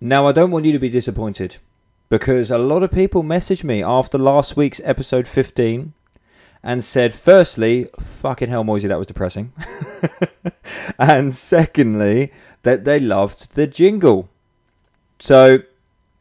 Now, I don't want you to be disappointed because a lot of people messaged me after last week's episode 15 and said, firstly, fucking hell, Moisey, that was depressing. and secondly, that they loved the jingle. So,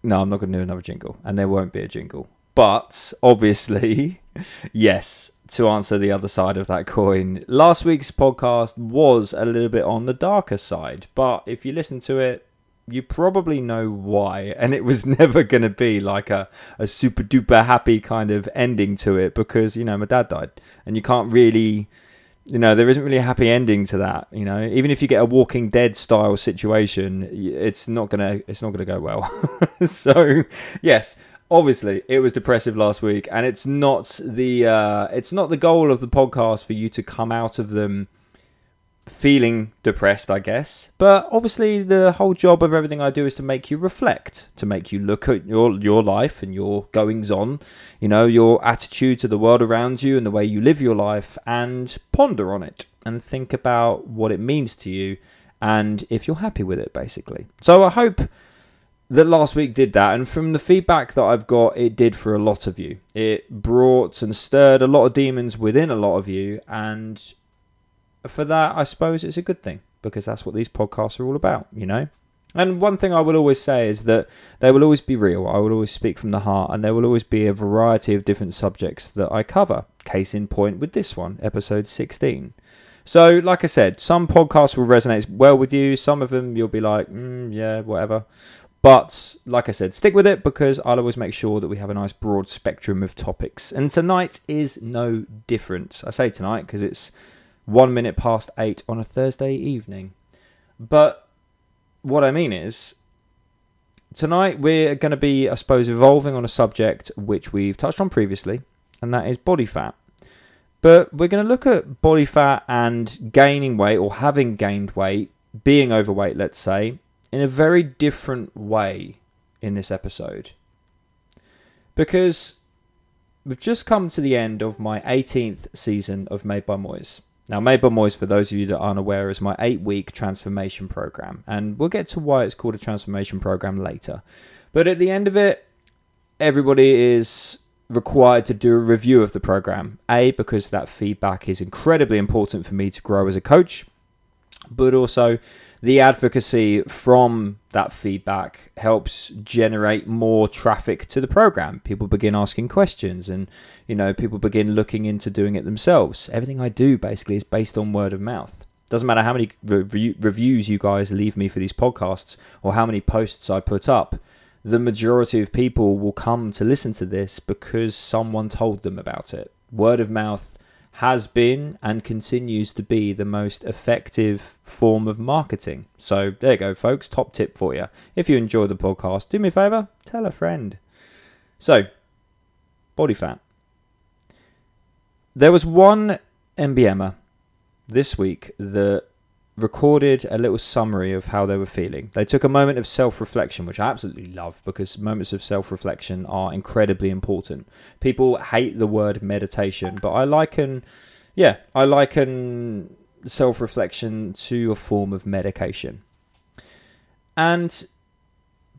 no, I'm not going to do another jingle, and there won't be a jingle. But obviously, yes, to answer the other side of that coin, last week's podcast was a little bit on the darker side. But if you listen to it, you probably know why. And it was never going to be like a, a super duper happy kind of ending to it because, you know, my dad died. And you can't really, you know, there isn't really a happy ending to that. You know, even if you get a Walking Dead style situation, it's not going to, it's not going to go well. so, yes. Obviously, it was depressive last week, and it's not the uh, it's not the goal of the podcast for you to come out of them feeling depressed, I guess. But obviously, the whole job of everything I do is to make you reflect, to make you look at your your life and your goings on, you know, your attitude to the world around you and the way you live your life, and ponder on it and think about what it means to you and if you're happy with it, basically. So I hope that last week did that and from the feedback that I've got it did for a lot of you it brought and stirred a lot of demons within a lot of you and for that, I suppose it's a good thing because that's what these podcasts are all about, you know? And one thing I will always say is that they will always be real. I will always speak from the heart, and there will always be a variety of different subjects that I cover. Case in point with this one, episode 16. So, like I said, some podcasts will resonate well with you. Some of them you'll be like, mm, yeah, whatever. But, like I said, stick with it because I'll always make sure that we have a nice broad spectrum of topics. And tonight is no different. I say tonight because it's one minute past eight on a Thursday evening. But what I mean is, tonight we're going to be, I suppose, evolving on a subject which we've touched on previously, and that is body fat. But we're going to look at body fat and gaining weight or having gained weight, being overweight, let's say, in a very different way in this episode. Because we've just come to the end of my 18th season of Made by Moyes. Now, by Moyes, for those of you that aren't aware, is my eight week transformation program. And we'll get to why it's called a transformation program later. But at the end of it, everybody is required to do a review of the program. A, because that feedback is incredibly important for me to grow as a coach, but also the advocacy from that feedback helps generate more traffic to the program. People begin asking questions and, you know, people begin looking into doing it themselves. Everything I do basically is based on word of mouth. Doesn't matter how many re- reviews you guys leave me for these podcasts or how many posts I put up. The majority of people will come to listen to this because someone told them about it. Word of mouth has been and continues to be the most effective form of marketing. So there you go, folks. Top tip for you. If you enjoy the podcast, do me a favor, tell a friend. So, body fat. There was one MBMer this week that recorded a little summary of how they were feeling. They took a moment of self reflection, which I absolutely love because moments of self reflection are incredibly important. People hate the word meditation, but I liken, yeah, I liken self reflection to a form of medication. And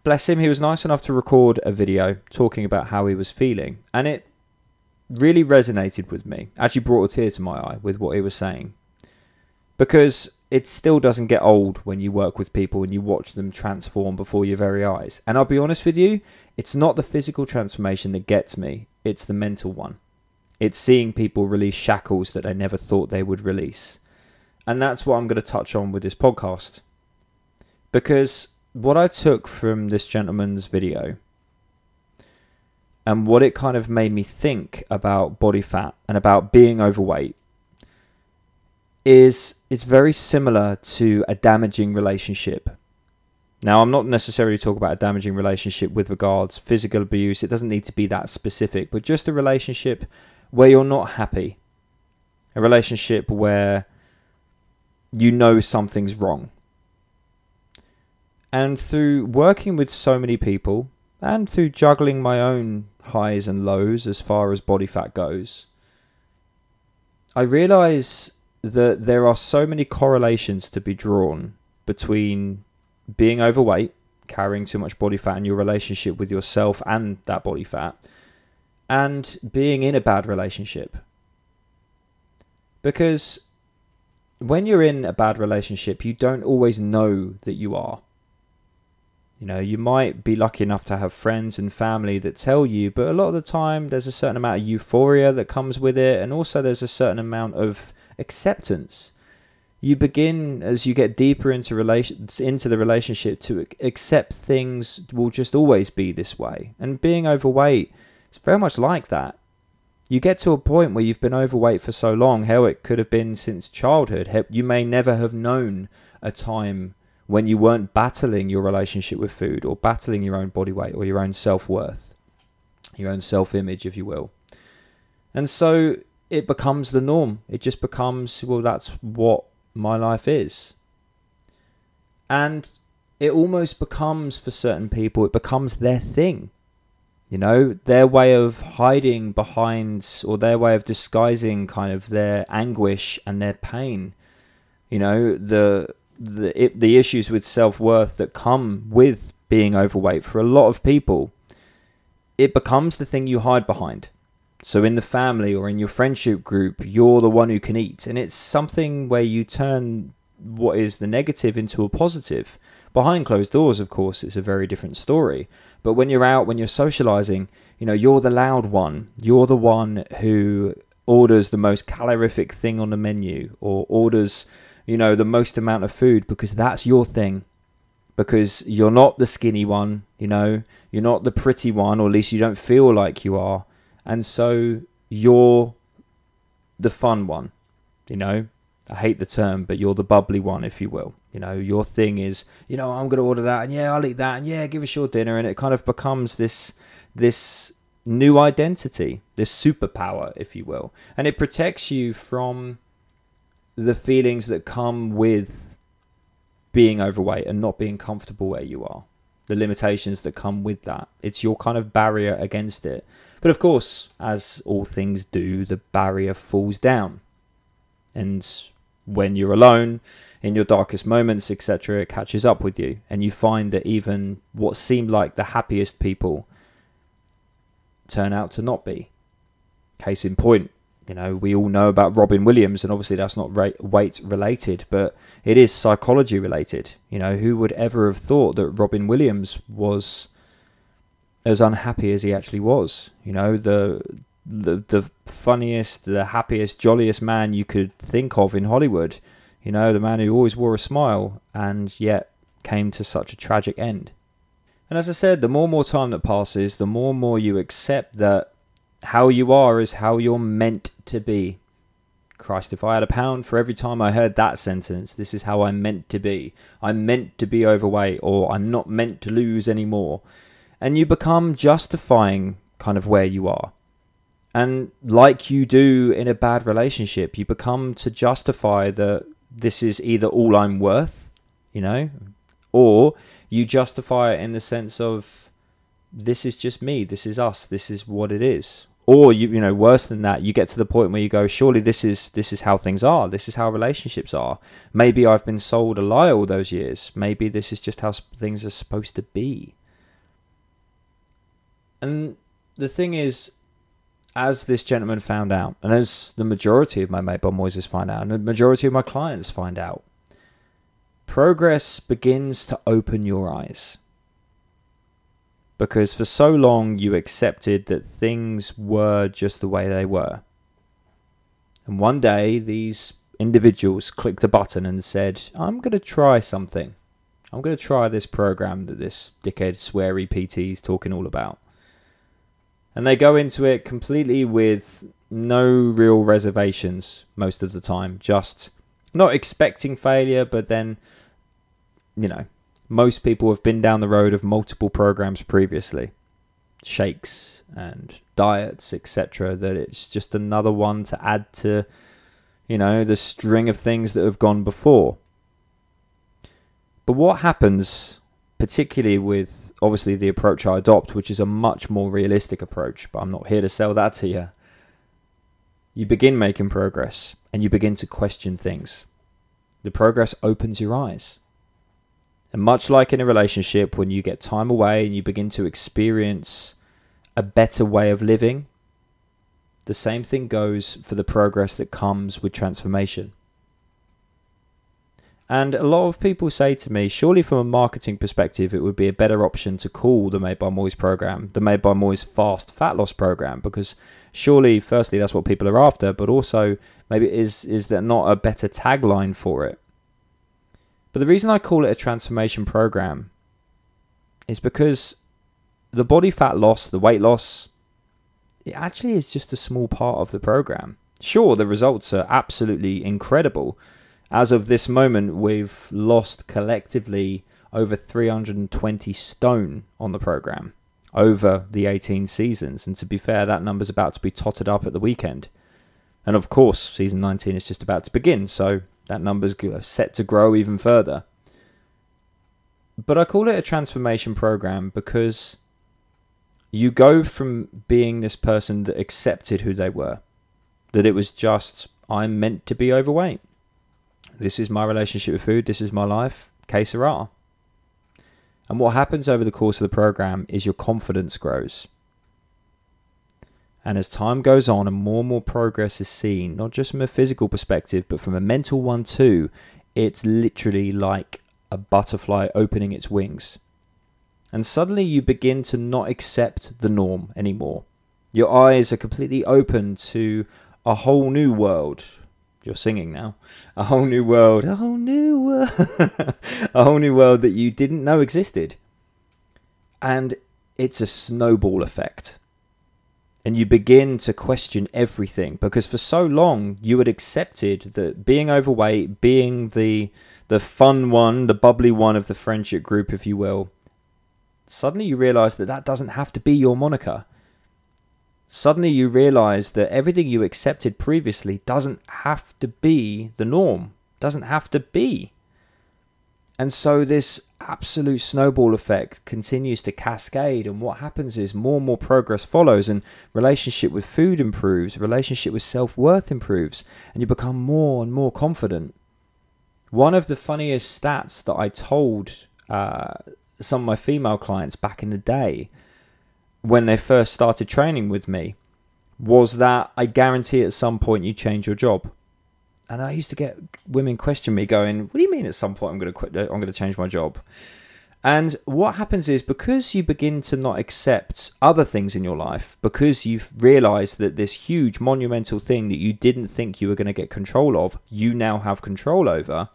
bless him, he was nice enough to record a video talking about how he was feeling. And it really resonated with me. Actually, brought a tear to my eye with what he was saying. Because it still doesn't get old when you work with people and you watch them transform before your very eyes. And I'll be honest with you, it's not the physical transformation that gets me, it's the mental one. It's seeing people release shackles that they never thought they would release. And that's what I'm going to touch on with this podcast. Because what I took from this gentleman's video and what it kind of made me think about body fat and about being overweight is it's very similar to a damaging relationship. Now, I'm not necessarily talking about a damaging relationship with regards physical abuse. It doesn't need to be that specific, but just a relationship where you're not happy. A relationship where you know something's wrong. And through working with so many people and through juggling my own highs and lows as far as body fat goes, I realize that there are so many correlations to be drawn between being overweight, carrying too much body fat in your relationship with yourself and that body fat, and being in a bad relationship. Because when you're in a bad relationship, you don't always know that you are. You know, you might be lucky enough to have friends and family that tell you, but a lot of the time there's a certain amount of euphoria that comes with it, and also there's a certain amount of acceptance. You begin as you get deeper into relation into the relationship to accept things will just always be this way. And being overweight is very much like that. You get to a point where you've been overweight for so long, hell, it could have been since childhood. You may never have known a time when you weren't battling your relationship with food or battling your own body weight or your own self worth, your own self image, if you will. And so it becomes the norm. It just becomes, well, that's what my life is. And it almost becomes, for certain people, it becomes their thing. You know, their way of hiding behind or their way of disguising kind of their anguish and their pain. You know, the the it, the issues with self worth that come with being overweight for a lot of people, it becomes the thing you hide behind. So in the family or in your friendship group, you're the one who can eat, and it's something where you turn what is the negative into a positive. Behind closed doors, of course, it's a very different story. But when you're out, when you're socializing, you know, you're the loud one. You're the one who orders the most calorific thing on the menu or orders you know, the most amount of food because that's your thing. Because you're not the skinny one, you know, you're not the pretty one, or at least you don't feel like you are. And so you're the fun one, you know. I hate the term, but you're the bubbly one, if you will. You know, your thing is, you know, I'm going to order that, and yeah, I'll eat that, and yeah, give us your dinner, and it kind of becomes this this new identity, this superpower, if you will, and it protects you from the feelings that come with being overweight and not being comfortable where you are, the limitations that come with that. It's your kind of barrier against it. But of course, as all things do, the barrier falls down. And when you're alone, in your darkest moments, etc., it catches up with you. And you find that even what seemed like the happiest people turn out to not be. Case in point, you know, we all know about Robin Williams, and obviously that's not weight related, but it is psychology related. You know, who would ever have thought that Robin Williams was as unhappy as he actually was? You know, the the the funniest, the happiest, jolliest man you could think of in Hollywood. You know, the man who always wore a smile and yet came to such a tragic end. And as I said, the more and more time that passes, the more and more you accept that how you are is how you're meant to be. Christ, if I had a pound for every time I heard that sentence, this is how I'm meant to be. I'm meant to be overweight, or I'm not meant to lose anymore. And you become justifying kind of where you are. And like you do in a bad relationship, you become to justify that this is either all I'm worth, you know, or you justify it in the sense of this is just me, this is us, this is what it is or you you know worse than that you get to the point where you go surely this is this is how things are. This is how relationships are. Maybe i've been sold a lie all those years. Maybe this is just how things are supposed to be. And the thing is as this gentleman found out and as the majority of my mate bob moises find out and the majority of my clients find out progress begins to open your eyes because for so long you accepted that things were just the way they were. And one day these individuals clicked a button and said, I'm going to try something. I'm going to try this program that this dickhead sweary PT is talking all about. And they go into it completely with no real reservations most of the time, just not expecting failure, but then, you know, most people have been down the road of multiple programs previously. Shakes and diets etc that it's just another one to add to you know the string of things that have gone before. But what happens particularly with obviously the approach I adopt which is a much more realistic approach but I'm not here to sell that to you. You begin making progress and you begin to question things. The progress opens your eyes And much like in a relationship, when you get time away and you begin to experience a better way of living, the same thing goes for the progress that comes with transformation. And a lot of people say to me, surely from a marketing perspective, it would be a better option to call the Made by Moyes program, the Made by Moyes Fast Fat Loss program, because surely, firstly, that's what people are after, but also maybe is is there not a better tagline for it? But the reason I call it a transformation program is because the body fat loss, the weight loss, it actually is just a small part of the program. Sure, the results are absolutely incredible as of this moment, we've lost collectively over 320 stone on the program over the 18 seasons. And to be fair, that number's about to be totted up at the weekend. And of course, season 19 is just about to begin, so that number's uh, set to grow even further. But I call it a transformation program because you go from being this person that accepted who they were, that it was just, I'm meant to be overweight. This is my relationship with food. This is my life. Que sera. And what happens over the course of the program is your confidence grows. And as time goes on and more and more progress is seen, not just from a physical perspective, but from a mental one too, it's literally like a butterfly opening its wings. And suddenly you begin to not accept the norm anymore. Your eyes are completely open to a whole new world, you're singing now. A whole new world, a whole new world, a whole new world that you didn't know existed. And it's a snowball effect. And you begin to question everything because for so long you had accepted that being overweight, being the the fun one, the bubbly one of the friendship group, if you will, suddenly you realize that that doesn't have to be your moniker suddenly you realize that everything you accepted previously doesn't have to be the norm, doesn't have to be. And so this absolute snowball effect continues to cascade and what happens is more and more progress follows and relationship with food improves, relationship with self-worth improves and you become more and more confident. One of the funniest stats that I told uh, some of my female clients back in the day when they first started training with me was that I guarantee at some point you change your job. And I used to get women question me going, "What do you mean at some point I'm going to quit I'm going to change my job?" And what happens is because you begin to not accept other things in your life, because you've realized that this huge monumental thing that you didn't think you were going to get control of, you now have control over,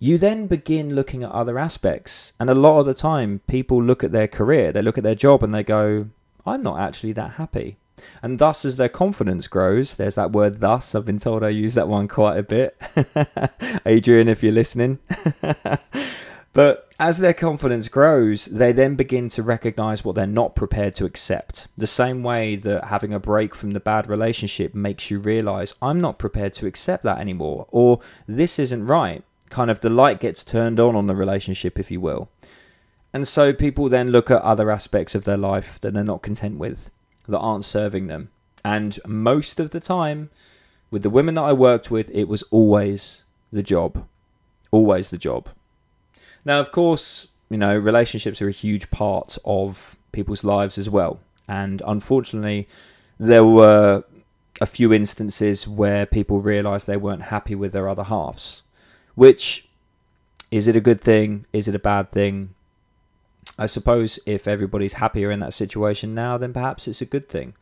you then begin looking at other aspects. And a lot of the time, people look at their career, they look at their job, and they go, I'm not actually that happy. And thus, as their confidence grows, there's that word thus. I've been told I use that one quite a bit. Adrian, if you're listening. but as their confidence grows, they then begin to recognize what they're not prepared to accept. The same way that having a break from the bad relationship makes you realize, I'm not prepared to accept that anymore, or this isn't right kind of the light gets turned on on the relationship, if you will. And so people then look at other aspects of their life that they're not content with, that aren't serving them. And most of the time, with the women that I worked with, it was always the job. Always the job. Now, of course, you know, relationships are a huge part of people's lives as well. And unfortunately, there were a few instances where people realized they weren't happy with their other halves. Which is it a good thing? Is it a bad thing? I suppose if everybody's happier in that situation now, then perhaps it's a good thing.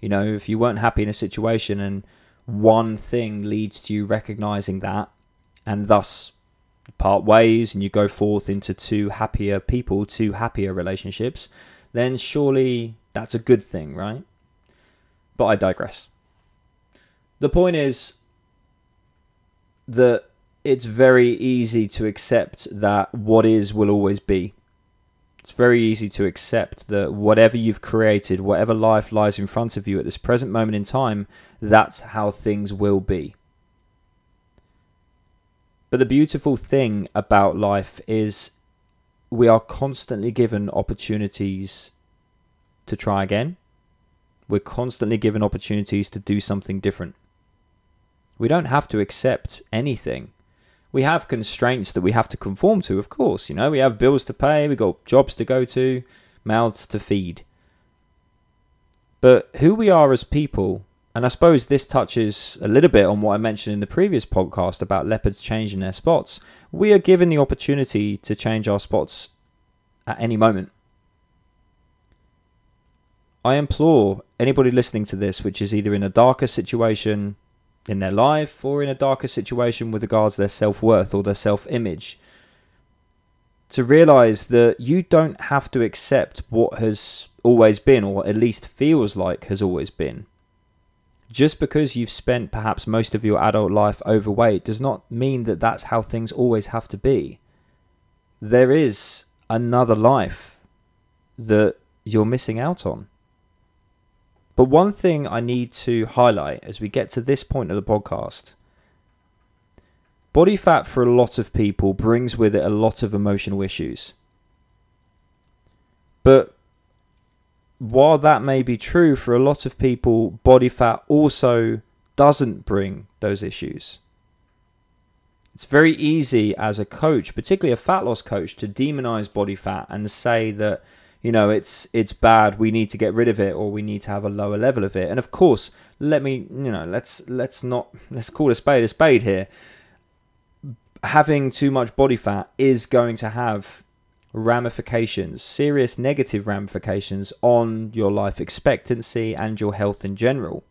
You know, if you weren't happy in a situation and one thing leads to you recognizing that and thus part ways and you go forth into two happier people, two happier relationships, then surely that's a good thing, right? But I digress. The point is that it's very easy to accept that what is will always be. It's very easy to accept that whatever you've created, whatever life lies in front of you at this present moment in time, that's how things will be. But the beautiful thing about life is we are constantly given opportunities to try again. We're constantly given opportunities to do something different. We don't have to accept anything We have constraints that we have to conform to, of course. You know, we have bills to pay, we've got jobs to go to, mouths to feed. But who we are as people, and I suppose this touches a little bit on what I mentioned in the previous podcast about leopards changing their spots. We are given the opportunity to change our spots at any moment. I implore anybody listening to this, which is either in a darker situation in their life or in a darker situation with regards to their self worth or their self image, to realize that you don't have to accept what has always been, or at least feels like has always been. Just because you've spent perhaps most of your adult life overweight does not mean that that's how things always have to be. There is another life that you're missing out on. But one thing I need to highlight as we get to this point of the podcast body fat for a lot of people brings with it a lot of emotional issues. But while that may be true for a lot of people, body fat also doesn't bring those issues. It's very easy as a coach, particularly a fat loss coach, to demonize body fat and say that you know it's it's bad we need to get rid of it or we need to have a lower level of it. And of course let me you know let's let's not let's call a spade a spade here. Having too much body fat is going to have ramifications serious negative ramifications on your life expectancy and your health in general.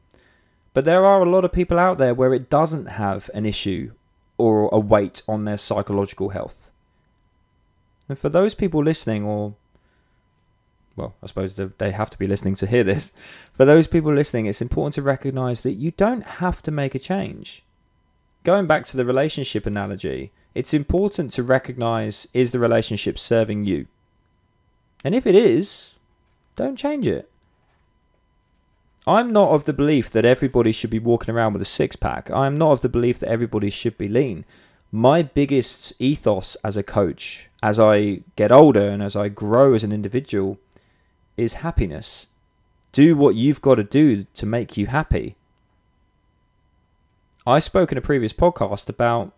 But there are a lot of people out there where it doesn't have an issue or a weight on their psychological health. And for those people listening or well, I suppose they have to be listening to hear this. For those people listening, it's important to recognize that you don't have to make a change. Going back to the relationship analogy, it's important to recognize is the relationship serving you? And if it is, don't change it. I'm not of the belief that everybody should be walking around with a six pack. I am not of the belief that everybody should be lean. My biggest ethos as a coach, as I get older and as I grow as an individual, is happiness. Do what you've got to do to make you happy. I spoke in a previous podcast about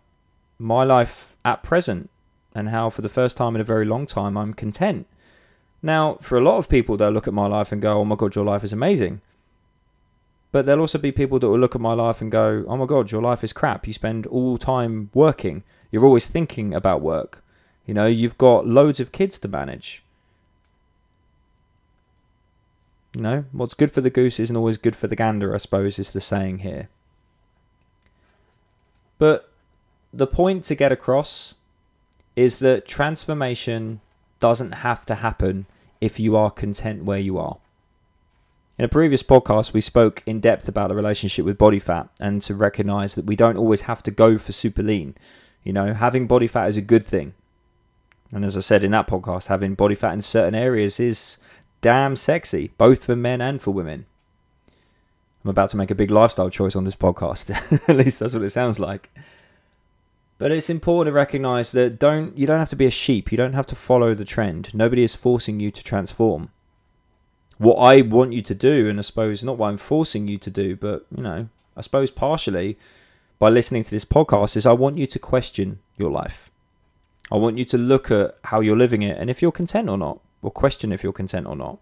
my life at present and how, for the first time in a very long time, I'm content. Now, for a lot of people, they'll look at my life and go, Oh my God, your life is amazing. But there'll also be people that will look at my life and go, Oh my God, your life is crap. You spend all time working. You're always thinking about work. You know, you've got loads of kids to manage. You know, what's good for the goose isn't always good for the gander, I suppose, is the saying here. But the point to get across is that transformation doesn't have to happen if you are content where you are. In a previous podcast, we spoke in depth about the relationship with body fat and to recognize that we don't always have to go for super lean. You know, having body fat is a good thing. And as I said in that podcast, having body fat in certain areas is damn sexy, both for men and for women. I'm about to make a big lifestyle choice on this podcast. At least that's what it sounds like. But it's important to recognize that don't you don't have to be a sheep. You don't have to follow the trend. Nobody is forcing you to transform. What I want you to do, and I suppose not what I'm forcing you to do, but you know, I suppose partially by listening to this podcast, is I want you to question your life. I want you to look at how you're living it and if you're content or not or question if you're content or not.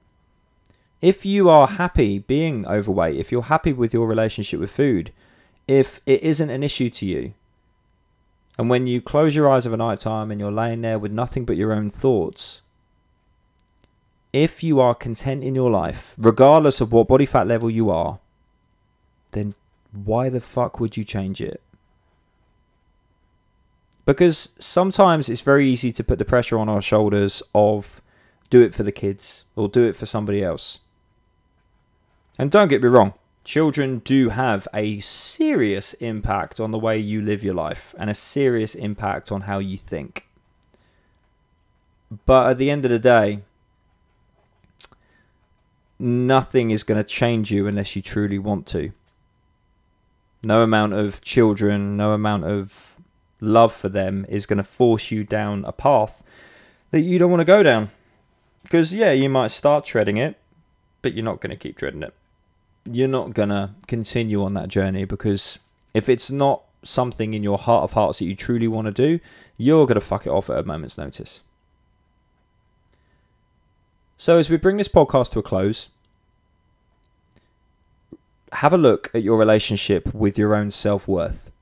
If you are happy being overweight, if you're happy with your relationship with food, if it isn't an issue to you, and when you close your eyes of a night time and you're laying there with nothing but your own thoughts, if you are content in your life, regardless of what body fat level you are, then why the fuck would you change it? Because sometimes it's very easy to put the pressure on our shoulders of do it for the kids or do it for somebody else. And don't get me wrong, children do have a serious impact on the way you live your life and a serious impact on how you think. But at the end of the day, nothing is going to change you unless you truly want to. No amount of children, no amount of love for them is going to force you down a path that you don't want to go down. Because, yeah, you might start treading it, but you're not going to keep treading it. You're not going to continue on that journey because if it's not something in your heart of hearts that you truly want to do, you're going to fuck it off at a moment's notice. So, as we bring this podcast to a close, have a look at your relationship with your own self worth.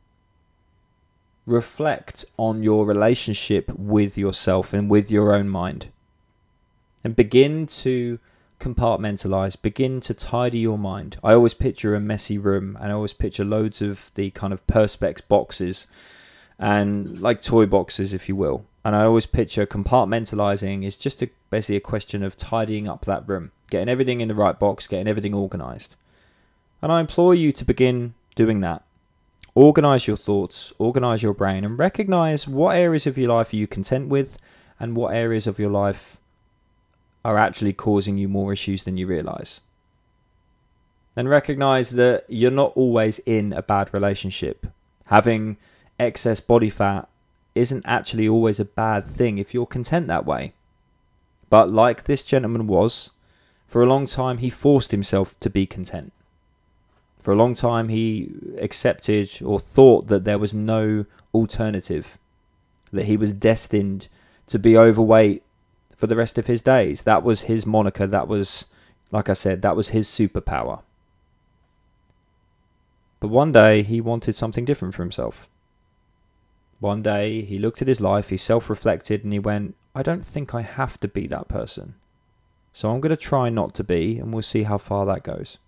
Reflect on your relationship with yourself and with your own mind. And begin to compartmentalize, begin to tidy your mind. I always picture a messy room and I always picture loads of the kind of perspex boxes and like toy boxes, if you will. And I always picture compartmentalizing is just a, basically a question of tidying up that room, getting everything in the right box, getting everything organized. And I implore you to begin doing that. Organize your thoughts, organize your brain, and recognize what areas of your life are you content with and what areas of your life are actually causing you more issues than you realize. And recognize that you're not always in a bad relationship. Having excess body fat isn't actually always a bad thing if you're content that way. But like this gentleman was, for a long time he forced himself to be content. For a long time he accepted or thought that there was no alternative, that he was destined to be overweight for the rest of his days. That was his moniker. That was, like I said, that was his superpower. But one day he wanted something different for himself. One day he looked at his life, he self reflected, and he went, I don't think I have to be that person. So I'm going to try not to be, and we'll see how far that goes.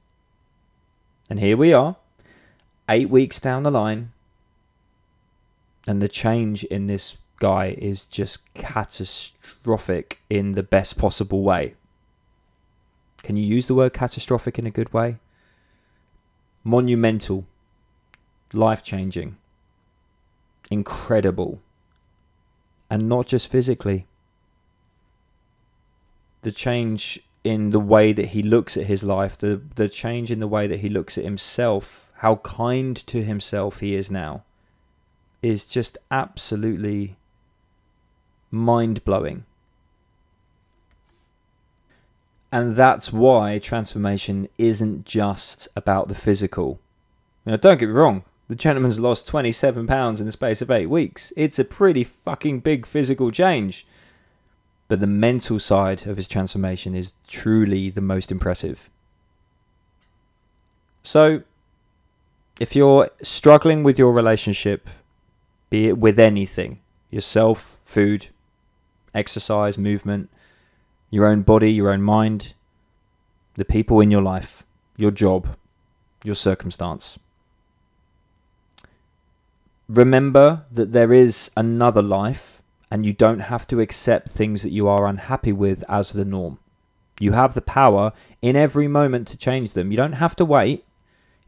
And here we are, eight weeks down the line, and the change in this guy is just catastrophic in the best possible way. Can you use the word catastrophic in a good way? Monumental, life changing, incredible, and not just physically. The change in the way that he looks at his life, the, the change in the way that he looks at himself, how kind to himself he is now, is just absolutely mind blowing. And that's why transformation isn't just about the physical. Know, don't get me wrong, the gentleman's lost 27 pounds in the space of eight weeks. It's a pretty fucking big physical change. But the mental side of his transformation is truly the most impressive. So, if you're struggling with your relationship, be it with anything yourself, food, exercise, movement, your own body, your own mind, the people in your life, your job, your circumstance. Remember that there is another life, and you don't have to accept things that you are unhappy with as the norm. You have the power in every moment to change them. You don't have to wait.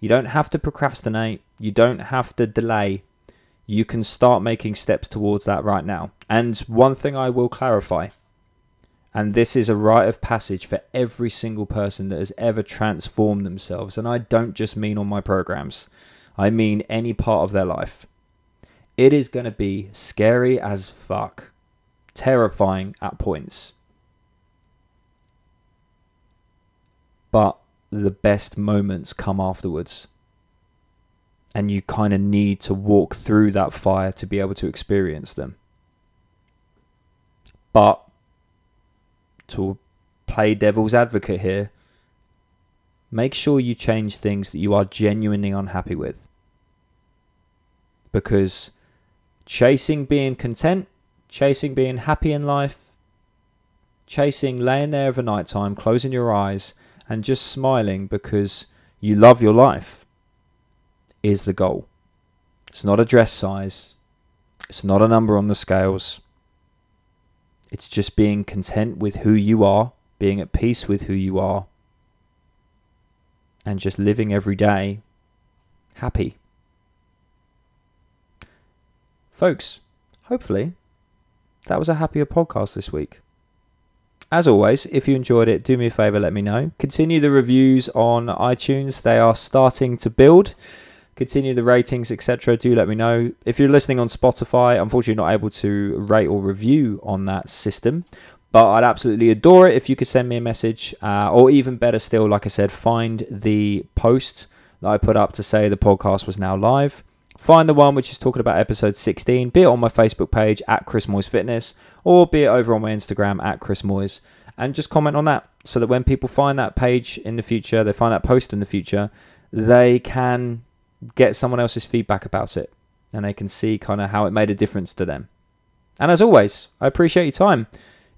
You don't have to procrastinate. You don't have to delay you can start making steps towards that right now. And one thing I will clarify, and this is a rite of passage for every single person that has ever transformed themselves, and I don't just mean on my programs, I mean any part of their life. It is going to be scary as fuck, terrifying at points. But the best moments come afterwards and you kind of need to walk through that fire to be able to experience them. But to play devil's advocate here, make sure you change things that you are genuinely unhappy with. Because chasing being content, chasing being happy in life, chasing laying there a night time, closing your eyes, and just smiling because you love your life is the goal. It's not a dress size, it's not a number on the scales. It's just being content with who you are, being at peace with who you are, and just living every day happy. Folks, hopefully that was a happier podcast this week. As always, if you enjoyed it, do me a favor, let me know. Continue the reviews on iTunes, they are starting to build continue the ratings, etc. Do let me know. If you're listening on Spotify, unfortunately not able to rate or review on that system, but I'd absolutely adore it if you could send me a message, uh, or even better still, like I said, find the post that I put up to say the podcast was now live. find the one which is talking about episode 16, be it on my Facebook page at Chris Moyes Fitness or be it over on my Instagram at Chris Moyes, and just comment on that so that when people find that page in the future, they find that post in the future, they can get someone else's feedback about it and they can see kind of how it made a difference to them. And as always, I appreciate your time.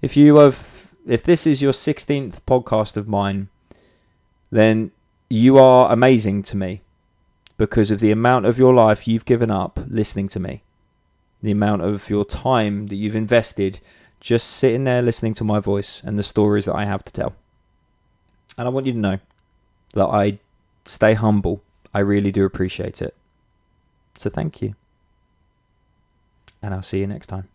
If you have, if this is your 16th podcast of mine, then you are amazing to me because of the amount of your life you've given up listening to me, the amount of your time that you've invested just sitting there listening to my voice and the stories that I have to tell. And I want you to know that I stay humble. I really do appreciate it. So thank you. And I'll see you next time.